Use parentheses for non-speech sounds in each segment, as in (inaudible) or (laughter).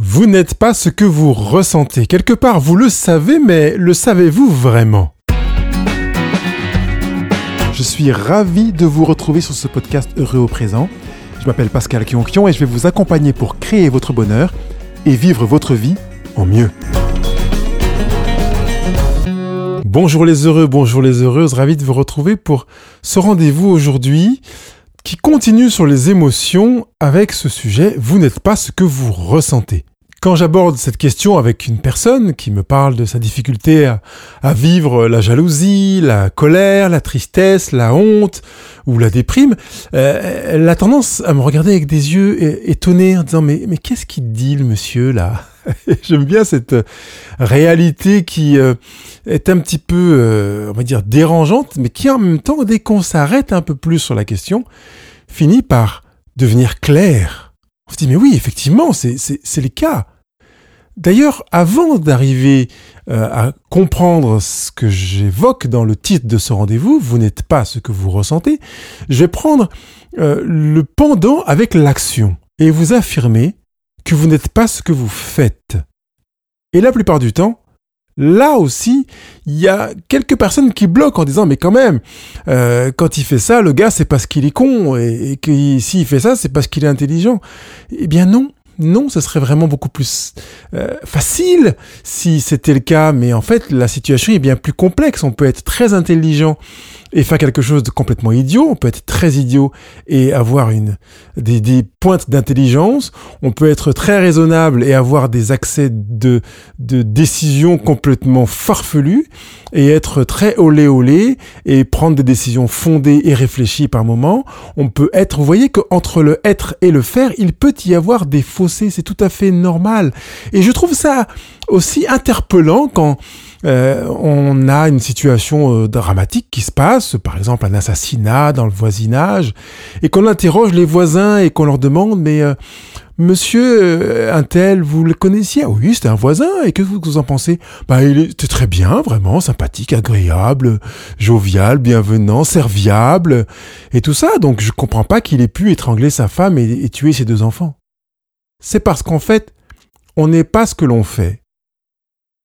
Vous n'êtes pas ce que vous ressentez. Quelque part, vous le savez, mais le savez-vous vraiment? Je suis ravi de vous retrouver sur ce podcast Heureux au présent. Je m'appelle Pascal Kionkion et je vais vous accompagner pour créer votre bonheur et vivre votre vie en mieux. Bonjour les heureux, bonjour les heureuses, ravi de vous retrouver pour ce rendez-vous aujourd'hui qui continue sur les émotions avec ce sujet, vous n'êtes pas ce que vous ressentez. Quand j'aborde cette question avec une personne qui me parle de sa difficulté à, vivre la jalousie, la colère, la tristesse, la honte ou la déprime, euh, elle a tendance à me regarder avec des yeux étonnés en disant mais, mais qu'est-ce qu'il dit le monsieur là? (laughs) J'aime bien cette réalité qui euh, est un petit peu, euh, on va dire, dérangeante, mais qui en même temps, dès qu'on s'arrête un peu plus sur la question, finit par devenir claire. On se dit, mais oui, effectivement, c'est le cas. D'ailleurs, avant d'arriver euh, à comprendre ce que j'évoque dans le titre de ce rendez-vous, vous n'êtes pas ce que vous ressentez, je vais prendre euh, le pendant avec l'action et vous affirmer que vous n'êtes pas ce que vous faites. Et la plupart du temps, là aussi, il y a quelques personnes qui bloquent en disant mais quand même, euh, quand il fait ça, le gars c'est parce qu'il est con et, que s'il fait ça, c'est parce qu'il est intelligent. Eh bien non, non, ce serait vraiment beaucoup plus euh, facile si c'était le cas, mais en fait, la situation est bien plus complexe. On peut être très intelligent et faire quelque chose de complètement idiot. On peut être très idiot et avoir une, des, des pointes d'intelligence. On peut être très raisonnable et avoir des accès de, de décisions complètement farfelues et être très olé olé et prendre des décisions fondées et réfléchies par moment. On peut être, vous voyez qu'entre le être et le faire, il peut y avoir des fossés. C'est tout à fait normal. Et je trouve ça aussi interpellant quand euh, on a une situation euh, dramatique qui se passe, par exemple un assassinat dans le voisinage, et qu'on interroge les voisins et qu'on leur demande, mais euh, monsieur un tel, vous le connaissiez? Ah Oui, c'était un voisin, et que vous, en pensez? Bah, il était très bien, vraiment sympathique, agréable, jovial, bienvenant, serviable, et tout ça, donc je comprends pas qu'il ait pu étrangler sa femme et tuer ses deux enfants. C'est parce qu'en fait, on n'est pas ce que l'on fait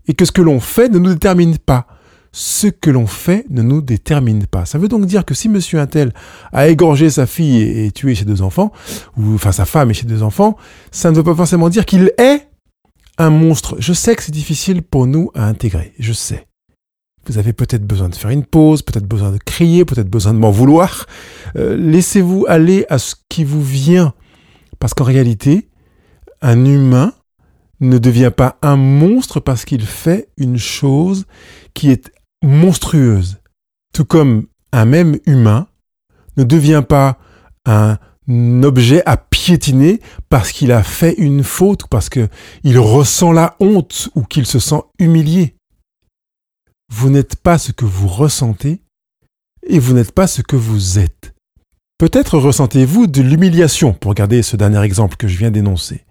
et que ce que l'on fait ne nous détermine pas. Ce que l'on fait ne nous détermine pas. Ça veut donc dire que si monsieur Intel a égorgé sa fille et, tué ses deux enfants, ou enfin sa femme et ses deux enfants, ça ne veut pas forcément dire qu'il est un monstre. Je sais que c'est difficile pour nous à intégrer, je sais. Vous avez peut-être besoin de faire une pause, peut-être besoin de crier, peut-être besoin de m'en vouloir. Euh, laissez-vous aller à ce qui vous vient. Parce qu'en réalité, un humain ne devient pas un monstre parce qu'il fait une chose qui est monstrueuse. Tout comme un même humain ne devient pas un objet à piétiner parce qu'il a fait une faute ou parce qu'il ressent la honte ou qu'il se sent humilié. Vous n'êtes pas ce que vous ressentez et vous n'êtes pas ce que vous êtes. Peut-être ressentez-vous de l'humiliation, pour garder ce dernier exemple que je viens d'énoncer.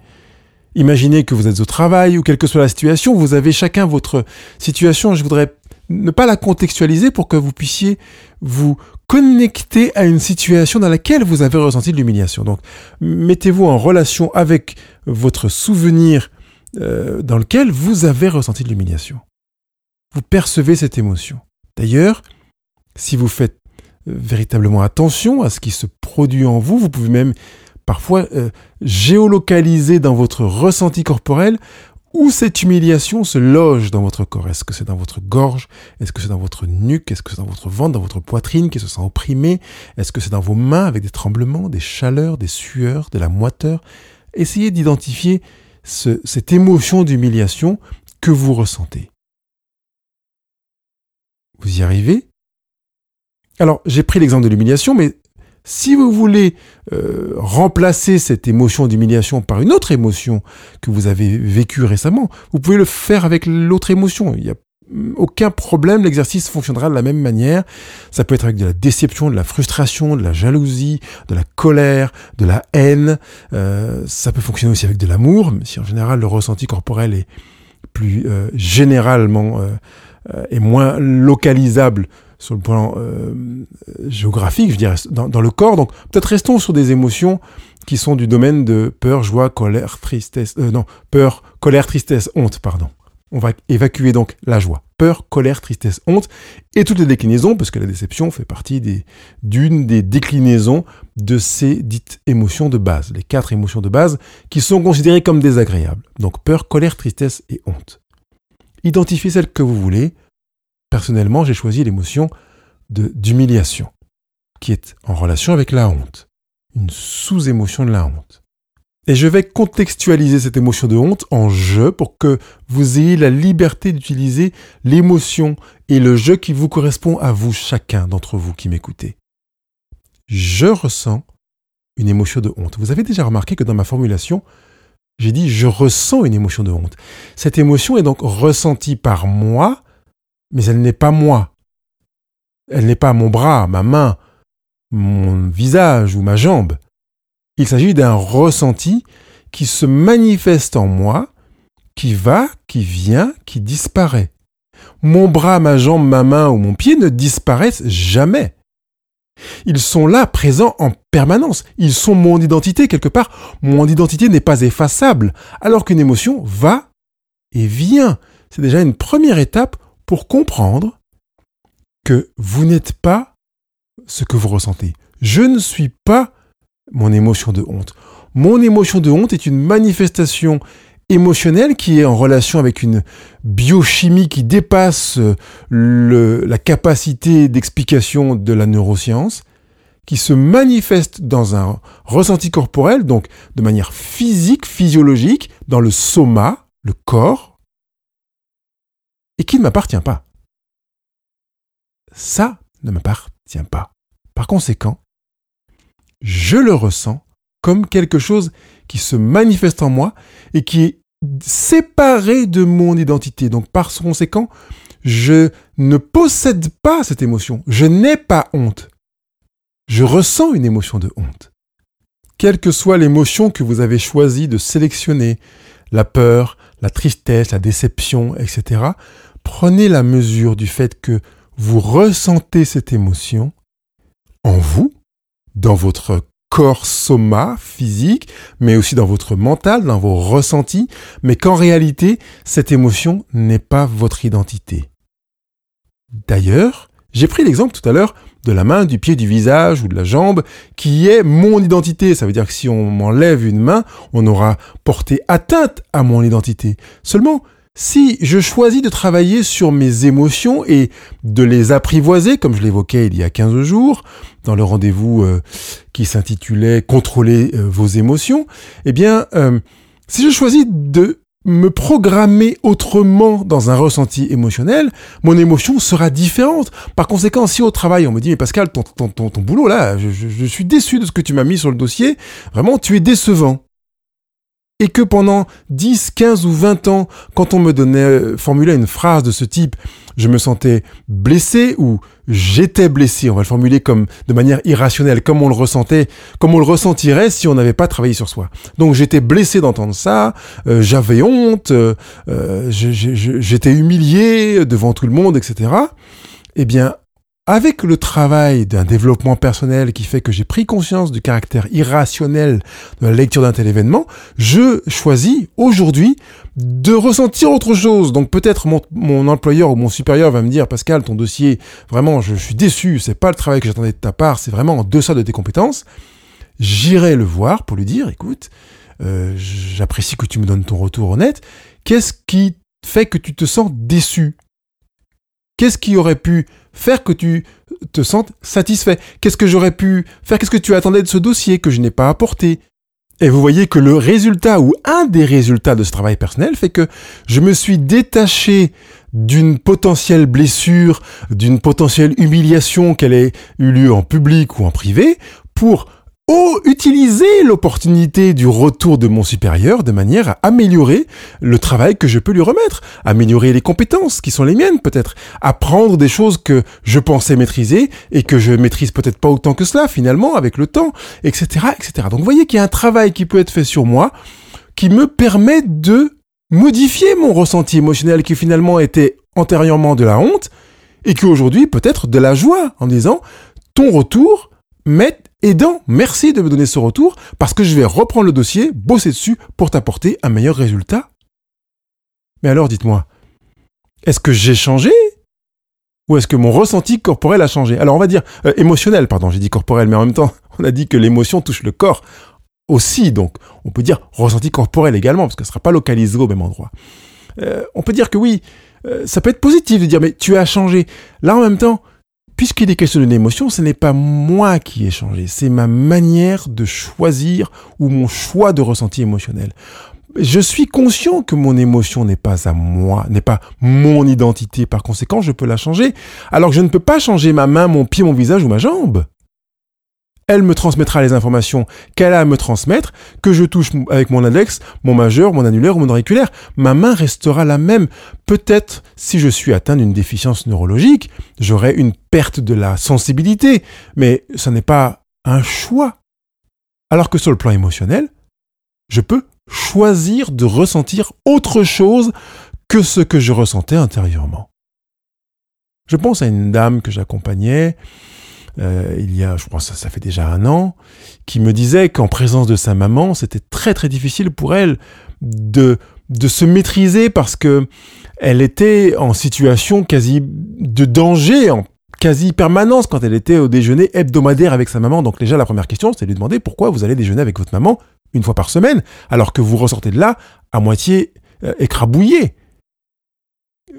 Imaginez que vous êtes au travail ou quelle que soit la situation, vous avez chacun votre situation. Je voudrais ne pas la contextualiser pour que vous puissiez vous connecter à une situation dans laquelle vous avez ressenti de l'humiliation. Donc, mettez-vous en relation avec votre souvenir euh, dans lequel vous avez ressenti de l'humiliation. Vous percevez cette émotion. D'ailleurs, si vous faites euh, véritablement attention à ce qui se produit en vous, vous pouvez même parfois euh, géolocaliser dans votre ressenti corporel où cette humiliation se loge dans votre corps? Est-ce que c'est dans votre gorge? Est-ce que c'est dans votre nuque? Est-ce que c'est dans votre ventre, dans votre poitrine qui se sent opprimée Est-ce que c'est dans vos mains avec des tremblements, des chaleurs, des sueurs, de la moiteur? Essayez d'identifier cette émotion d'humiliation que vous ressentez. Vous y arrivez? Alors, j'ai pris l'exemple de l'humiliation, mais si vous voulez euh, remplacer cette émotion d'humiliation par une autre émotion que vous avez vécue récemment, vous pouvez le faire avec l'autre émotion. Il n'y a aucun problème, l'exercice fonctionnera de la même manière. Ça peut être avec de la déception, de la frustration, de la jalousie, de la colère, de la haine. Euh, ça peut fonctionner aussi avec de l'amour, si en général le ressenti corporel est plus euh, généralement et moins localisable sur le plan euh, géographique, je dirais, dans, le corps. Donc peut-être restons sur des émotions qui sont du domaine de peur, joie, colère, tristesse, euh, non, peur, colère, tristesse, honte, pardon. On va évacuer donc la joie. Peur, colère, tristesse, honte et toutes les déclinaisons, parce que la déception fait partie des, d'une des déclinaisons de ces dites émotions de base, les quatre émotions de base qui sont considérées comme désagréables. Donc peur, colère, tristesse et honte. Identifiez celle que vous voulez. Personnellement, j'ai choisi l'émotion d'humiliation, qui est en relation avec la honte, une sous-émotion de la honte. Et je vais contextualiser cette émotion de honte en jeu pour que vous ayez la liberté d'utiliser l'émotion et le jeu qui vous correspond à vous, chacun d'entre vous qui m'écoutez. Je ressens une émotion de honte. Vous avez déjà remarqué que dans ma formulation, j'ai dit je ressens une émotion de honte. Cette émotion est donc ressentie par moi, mais elle n'est pas moi. Elle n'est pas mon bras, ma main, mon visage ou ma jambe. Il s'agit d'un ressenti qui se manifeste en moi, qui va, qui vient, qui disparaît. Mon bras, ma jambe, ma main ou mon pied ne disparaissent jamais. Ils sont là, présents en permanence. Ils sont mon identité quelque part. Mon identité n'est pas effaçable, alors qu'une émotion va et vient. C'est déjà une première étape pour comprendre que vous n'êtes pas ce que vous ressentez. Je ne suis pas mon émotion de honte. Mon émotion de honte est une manifestation émotionnelle qui est en relation avec une biochimie qui dépasse le, la capacité d'explication de la neuroscience, qui se manifeste dans un ressenti corporel, donc de manière physique, physiologique, dans le soma, le corps, et qui ne m'appartient pas. Ça ne m'appartient pas. Par conséquent, je le ressens comme quelque chose qui se manifeste en moi et qui est séparé de mon identité. Donc par conséquent, je ne possède pas cette émotion. Je n'ai pas honte. Je ressens une émotion de honte. Quelle que soit l'émotion que vous avez choisi de sélectionner, la peur, la tristesse, la déception, etc., prenez la mesure du fait que vous ressentez cette émotion en vous dans votre corps soma physique, mais aussi dans votre mental, dans vos ressentis, mais qu'en réalité, cette émotion n'est pas votre identité. D'ailleurs, j'ai pris l'exemple tout à l'heure de la main, du pied, du visage ou de la jambe, qui est mon identité. Ça veut dire que si on m'enlève une main, on aura porté atteinte à mon identité. Seulement, si je choisis de travailler sur mes émotions et de les apprivoiser, comme je l'évoquais il y a 15 jours, dans le rendez-vous euh, qui s'intitulait Contrôler euh, vos émotions, eh bien, euh, si je choisis de me programmer autrement dans un ressenti émotionnel, mon émotion sera différente. Par conséquent, si au travail on me dit mais Pascal, ton, ton, ton, boulot là, je, je suis déçu de ce que tu m'as mis sur le dossier, vraiment tu es décevant et que pendant 10, 15 ou 20 ans, quand on me donnait, euh, formulait une phrase de ce type, je me sentais blessé ou j'étais blessé, on va le formuler comme de manière irrationnelle, comme on le ressentait, comme on le ressentirait si on n'avait pas travaillé sur soi. Donc j'étais blessé d'entendre ça, euh, j'avais honte, euh, j'étais humilié devant tout le monde, etc. Eh bien, avec le travail d'un développement personnel qui fait que j'ai pris conscience du caractère irrationnel de la lecture d'un tel événement, je choisis aujourd'hui de ressentir autre chose. Donc peut-être mon, employeur ou mon supérieur va me dire Pascal, ton dossier, vraiment, je, suis déçu, c'est pas le travail que j'attendais de ta part, c'est vraiment en deçà de tes compétences. J'irai le voir pour lui dire, écoute, euh, j'apprécie que tu me donnes ton retour honnête. Qu'est-ce qui fait que tu te sens déçu? Qu'est-ce qui aurait pu faire que tu te sentes satisfait? Qu'est-ce que j'aurais pu faire? Qu'est-ce que tu attendais de ce dossier que je n'ai pas apporté? Et vous voyez que le résultat ou un des résultats de ce travail personnel fait que je me suis détaché d'une potentielle blessure, d'une potentielle humiliation qu'elle ait eu lieu en public ou en privé pour Utiliser l'opportunité du retour de mon supérieur de manière à améliorer le travail que je peux lui remettre, améliorer les compétences qui sont les miennes peut-être, apprendre des choses que je pensais maîtriser et que je maîtrise peut-être pas autant que cela finalement avec le temps, etc., etc. Donc vous voyez qu'il y a un travail qui peut être fait sur moi qui me permet de modifier mon ressenti émotionnel qui finalement était antérieurement de la honte et qui aujourd'hui peut être de la joie en disant ton retour m'est aidant, merci de me donner ce retour, parce que je vais reprendre le dossier, bosser dessus pour t'apporter un meilleur résultat. Mais alors dites-moi, est-ce que j'ai changé? Ou est-ce que mon ressenti corporel a changé? Alors on va dire euh, émotionnel, pardon, j'ai dit corporel, mais en même temps, (laughs) on a dit que l'émotion touche le corps aussi, donc on peut dire ressenti corporel également, parce qu'elle ne sera pas localisée au même endroit. Euh, on peut dire que oui, euh, ça peut être positif de dire mais tu as changé. Là en même temps, puisqu'il est question d'une émotion, ce n'est pas moi qui ai changé, c'est ma manière de choisir ou mon choix de ressenti émotionnel je suis conscient que mon émotion n'est pas à moi, n'est pas mon identité. Par conséquent, je peux la changer. Alors que je ne peux pas changer ma main, mon pied, mon visage ou ma jambe. Elle me transmettra les informations qu'elle a à me transmettre, que je touche avec mon index, mon majeur, mon annulaire ou mon auriculaire. Ma main restera la même. Peut-être, si je suis atteint d'une déficience neurologique, j'aurai une perte de la sensibilité. Mais ce n'est pas un choix. Alors que sur le plan émotionnel, je peux choisir de ressentir autre chose que ce que je ressentais intérieurement. Je pense à une dame que j'accompagnais, euh, il y a, je pense, ça, fait déjà un an, qui me disait qu'en présence de sa maman, c'était très très difficile pour elle de, de se maîtriser parce que elle était en situation quasi de danger, en quasi permanence quand elle était au déjeuner hebdomadaire avec sa maman. Donc déjà, la première question, c'est de lui demander pourquoi vous allez déjeuner avec votre maman une fois par semaine, alors que vous ressortez de là à moitié euh, écrabouillé.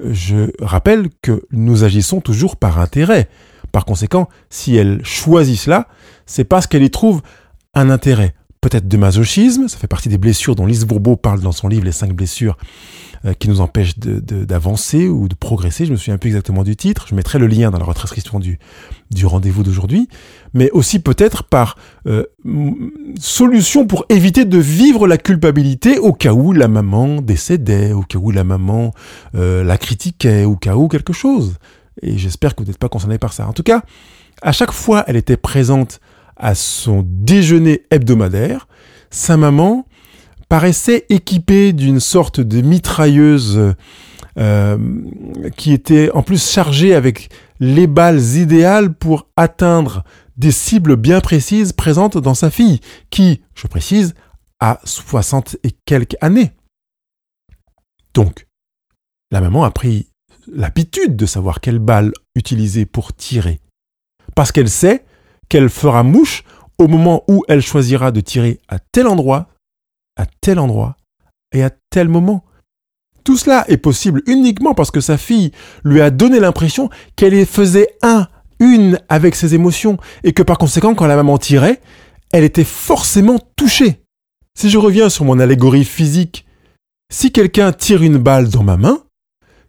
Je rappelle que nous agissons toujours par intérêt. Par conséquent, si elle choisit cela, c'est parce qu'elle y trouve un intérêt. Peut-être de masochisme, ça fait partie des blessures dont Lise Bourbeau parle dans son livre Les cinq blessures euh, qui nous empêchent d'avancer ou de progresser. Je me souviens plus exactement du titre. Je mettrai le lien dans la retranscription du, du rendez-vous d'aujourd'hui. Mais aussi peut-être par euh, solution pour éviter de vivre la culpabilité au cas où la maman décédait, au cas où la maman euh, la critiquait, au cas où quelque chose. Et j'espère que vous n'êtes pas concerné par ça. En tout cas, à chaque fois, elle était présente à son déjeuner hebdomadaire. Sa maman paraissait équipé d'une sorte de mitrailleuse euh, qui était en plus chargée avec les balles idéales pour atteindre des cibles bien précises présentes dans sa fille, qui, je précise, a 60 et quelques années. Donc, la maman a pris l'habitude de savoir quelle balle utiliser pour tirer, parce qu'elle sait qu'elle fera mouche au moment où elle choisira de tirer à tel endroit à tel endroit et à tel moment. Tout cela est possible uniquement parce que sa fille lui a donné l'impression qu'elle faisait un, une avec ses émotions et que par conséquent quand la maman tirait, elle était forcément touchée. Si je reviens sur mon allégorie physique, si quelqu'un tire une balle dans ma main,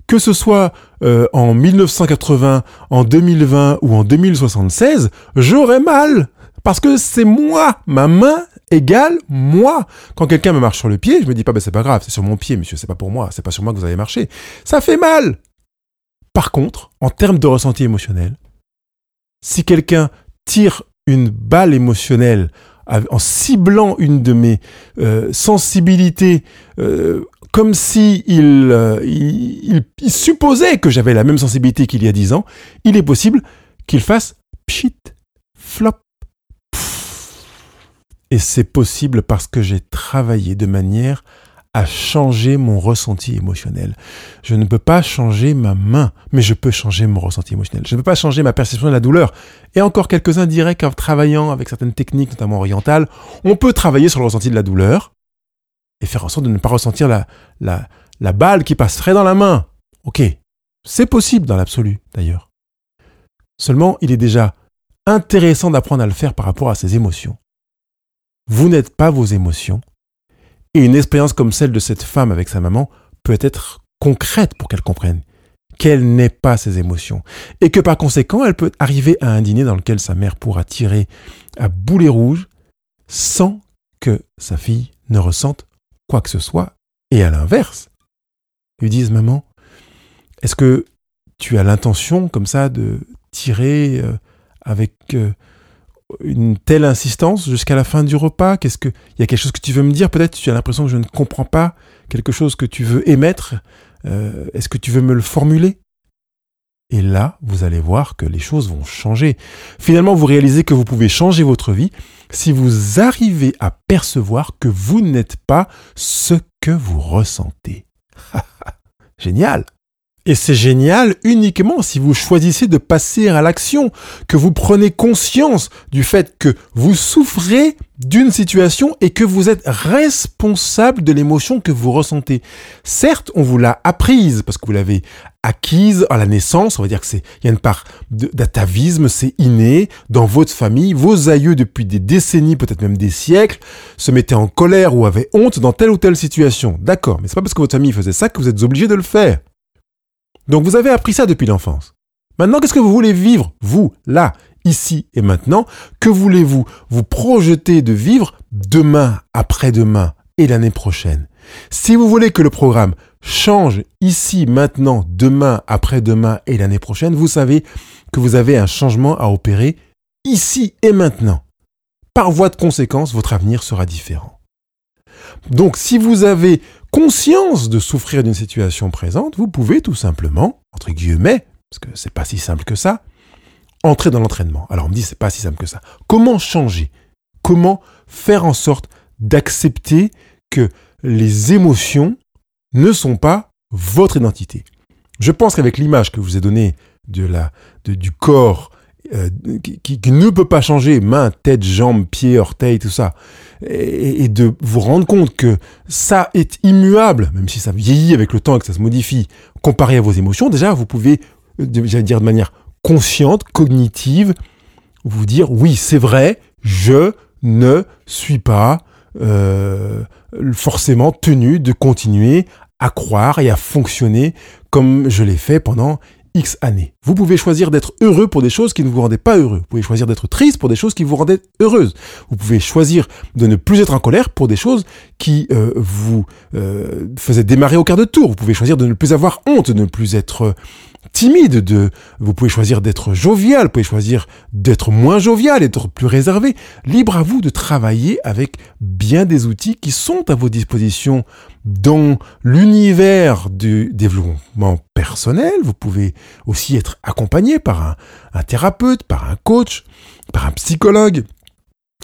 que ce soit euh, en 1980, en 2020 ou en 2076, j'aurais mal. Parce que c'est moi, ma main égale moi. Quand quelqu'un me marche sur le pied, je me dis pas, ben c'est pas grave, c'est sur mon pied, monsieur, c'est pas pour moi, c'est pas sur moi que vous avez marché. Ça fait mal. Par contre, en termes de ressenti émotionnel, si quelqu'un tire une balle émotionnelle en ciblant une de mes euh, sensibilités, euh, comme si euh, il, supposait que j'avais la même sensibilité qu'il y a dix ans, il est possible qu'il fasse pchit, flop, et c'est possible parce que j'ai travaillé de manière à changer mon ressenti émotionnel. Je ne peux pas changer ma main, mais je peux changer mon ressenti émotionnel. Je ne peux pas changer ma perception de la douleur. Et encore quelques-uns diraient qu'en travaillant avec certaines techniques, notamment orientales, on peut travailler sur le ressenti de la douleur et faire en sorte de ne pas ressentir la, la, la balle qui passerait dans la main. Ok, c'est possible dans l'absolu d'ailleurs. Seulement, il est déjà intéressant d'apprendre à le faire par rapport à ses émotions. Vous n'êtes pas vos émotions. Une expérience comme celle de cette femme avec sa maman peut être concrète pour qu'elle comprenne qu'elle n'est pas ses émotions. Et que par conséquent, elle peut arriver à un dîner dans lequel sa mère pourra tirer à boulet rouge sans que sa fille ne ressente quoi que ce soit. Et à l'inverse, lui disent Maman, est-ce que tu as l'intention comme ça de tirer euh, avec euh, une telle insistance jusqu'à la fin du repas? Qu'est-ce que il y a quelque chose que tu veux me dire? Peut-être tu as l'impression que je ne comprends pas quelque chose que tu veux émettre. Euh, est-ce que tu veux me le formuler? Et là, vous allez voir que les choses vont changer. Finalement, vous réalisez que vous pouvez changer votre vie si vous arrivez à percevoir que vous n'êtes pas ce que vous ressentez. (laughs) Génial et c'est génial uniquement si vous choisissez de passer à l'action, que vous prenez conscience du fait que vous souffrez d'une situation et que vous êtes responsable de l'émotion que vous ressentez. Certes, on vous l'a apprise parce que vous l'avez acquise à la naissance, on va dire que c'est il y a une part d'atavisme, c'est inné dans votre famille, vos aïeux depuis des décennies, peut-être même des siècles, se mettaient en colère ou avaient honte dans telle ou telle situation. D'accord, mais c'est pas parce que votre famille faisait ça que vous êtes obligé de le faire. Donc vous avez appris ça depuis l'enfance. Maintenant, qu'est-ce que vous voulez vivre, vous, là, ici et maintenant? Que voulez-vous vous projeter de vivre demain, après-demain et l'année prochaine? Si vous voulez que le programme change ici, maintenant, demain, après-demain et l'année prochaine, vous savez que vous avez un changement à opérer ici et maintenant. Par voie de conséquence, votre avenir sera différent. Donc si vous avez conscience de souffrir d'une situation présente, vous pouvez tout simplement, entre guillemets, parce que c'est pas si simple que ça, entrer dans l'entraînement. Alors on me dit c'est pas si simple que ça. Comment changer? Comment faire en sorte d'accepter que les émotions ne sont pas votre identité? Je pense qu'avec l'image que je vous ai donnée de la, du corps euh, qui, ne peut pas changer, main, tête, jambes, pieds, orteils, tout ça, et, de vous rendre compte que ça est immuable, même si ça vieillit avec le temps et que ça se modifie, comparé à vos émotions, déjà, vous pouvez, j'allais dire de manière consciente, cognitive, vous dire, oui, c'est vrai, je ne suis pas euh, forcément tenu de continuer à croire et à fonctionner comme je l'ai fait pendant X années. Vous pouvez choisir d'être heureux pour des choses qui ne vous rendaient pas heureux. Vous pouvez choisir d'être triste pour des choses qui vous rendaient heureuses. Vous pouvez choisir de ne plus être en colère pour des choses qui euh, vous euh, faisaient démarrer au quart de tour. Vous pouvez choisir de ne plus avoir honte, de ne plus être timide, de, vous pouvez choisir d'être jovial, vous pouvez choisir d'être moins jovial, d'être plus réservé. Libre à vous de travailler avec bien des outils qui sont à vos dispositions dans l'univers du développement personnel. Vous pouvez aussi être accompagné par un, un thérapeute, par un coach, par un psychologue.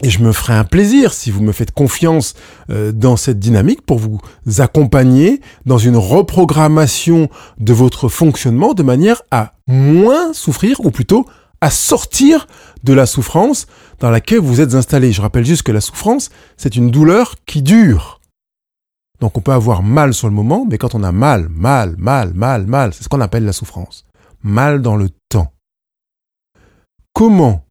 Et je me ferai un plaisir si vous me faites confiance euh, dans cette dynamique pour vous accompagner dans une reprogrammation de votre fonctionnement de manière à moins souffrir ou plutôt à sortir de la souffrance dans laquelle vous êtes installé. Je rappelle juste que la souffrance, c'est une douleur qui dure. Donc on peut avoir mal sur le moment, mais quand on a mal, mal, mal, mal, mal, c'est ce qu'on appelle la souffrance. Mal dans le temps. Comment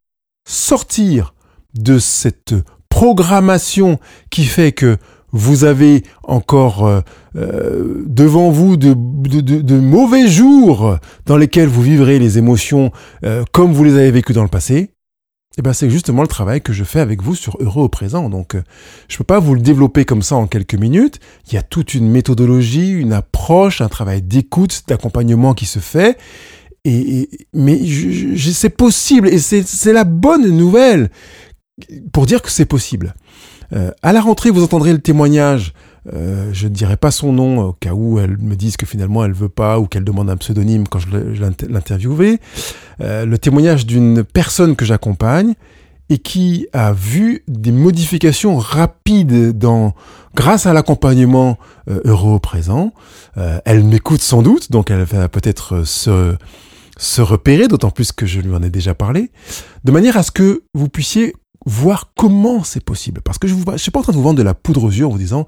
sortir de cette programmation qui fait que vous avez encore euh, euh, devant vous de, mauvais jours dans lesquels vous vivrez les émotions euh, comme vous les avez vécues dans le passé, eh ben c'est justement le travail que je fais avec vous sur Heureux au présent. Donc je ne peux pas vous le développer comme ça en quelques minutes. Il y a toute une méthodologie, une approche, un travail d'écoute, d'accompagnement qui se fait. Et, mais c'est possible et c'est la bonne nouvelle pour dire que c'est possible. Euh, à la rentrée, vous entendrez le témoignage. Euh, je ne dirai pas son nom au cas où elle me dise que finalement elle veut pas ou qu'elle demande un pseudonyme quand je l'interviewerai. Euh, le témoignage d'une personne que j'accompagne et qui a vu des modifications rapides dans grâce à l'accompagnement euh, heureux au présent. Euh, elle m'écoute sans doute, donc elle va peut-être se se repérer, d'autant plus que je lui en ai déjà parlé, de manière à ce que vous puissiez voir comment c'est possible. Parce que je ne suis pas en train de vous vendre de la poudre aux yeux en vous disant,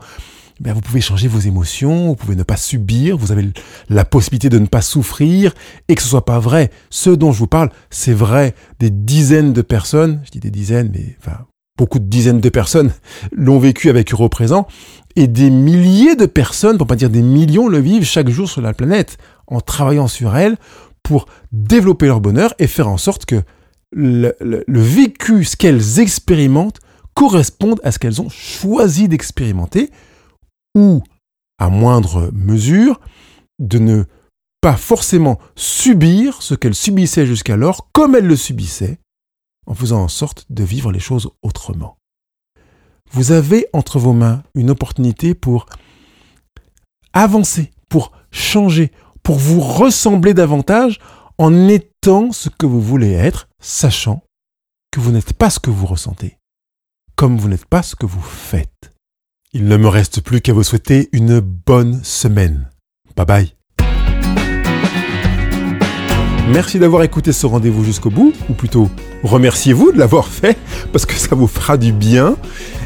ben, vous pouvez changer vos émotions, vous pouvez ne pas subir, vous avez la possibilité de ne pas souffrir et que ce soit pas vrai. Ce dont je vous parle, c'est vrai des dizaines de personnes, je dis des dizaines, mais enfin, beaucoup de dizaines de personnes (laughs) l'ont vécu avec Euro présent et des milliers de personnes, pour pas dire des millions, le vivent chaque jour sur la planète en travaillant sur elles pour développer leur bonheur et faire en sorte que le, vécu, ce qu'elles expérimentent, correspondent à ce qu'elles ont choisi d'expérimenter, ou, à moindre mesure, de ne pas forcément subir ce qu'elles subissaient jusqu'alors comme elles le subissaient, en faisant en sorte de vivre les choses autrement. Vous avez entre vos mains une opportunité pour avancer, pour changer, pour vous ressembler davantage en étant ce que vous voulez être, sachant que vous n'êtes pas ce que vous ressentez, comme vous n'êtes pas ce que vous faites. Il ne me reste plus qu'à vous souhaiter une bonne semaine. Bye bye. Merci d'avoir écouté ce rendez-vous jusqu'au bout, ou plutôt remerciez-vous de l'avoir fait, parce que ça vous fera du bien.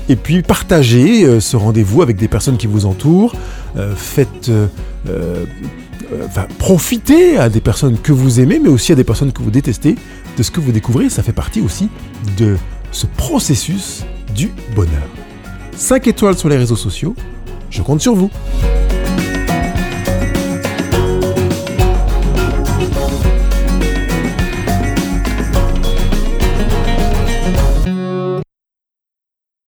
Et puis partagez euh, ce rendez-vous avec des personnes qui vous entourent. Euh, faites, euh, profitez à des personnes que vous aimez, mais aussi à des personnes que vous détestez, de ce que vous découvrez. Ça fait partie aussi de ce processus du bonheur. 5 étoiles sur les réseaux sociaux, je compte sur vous.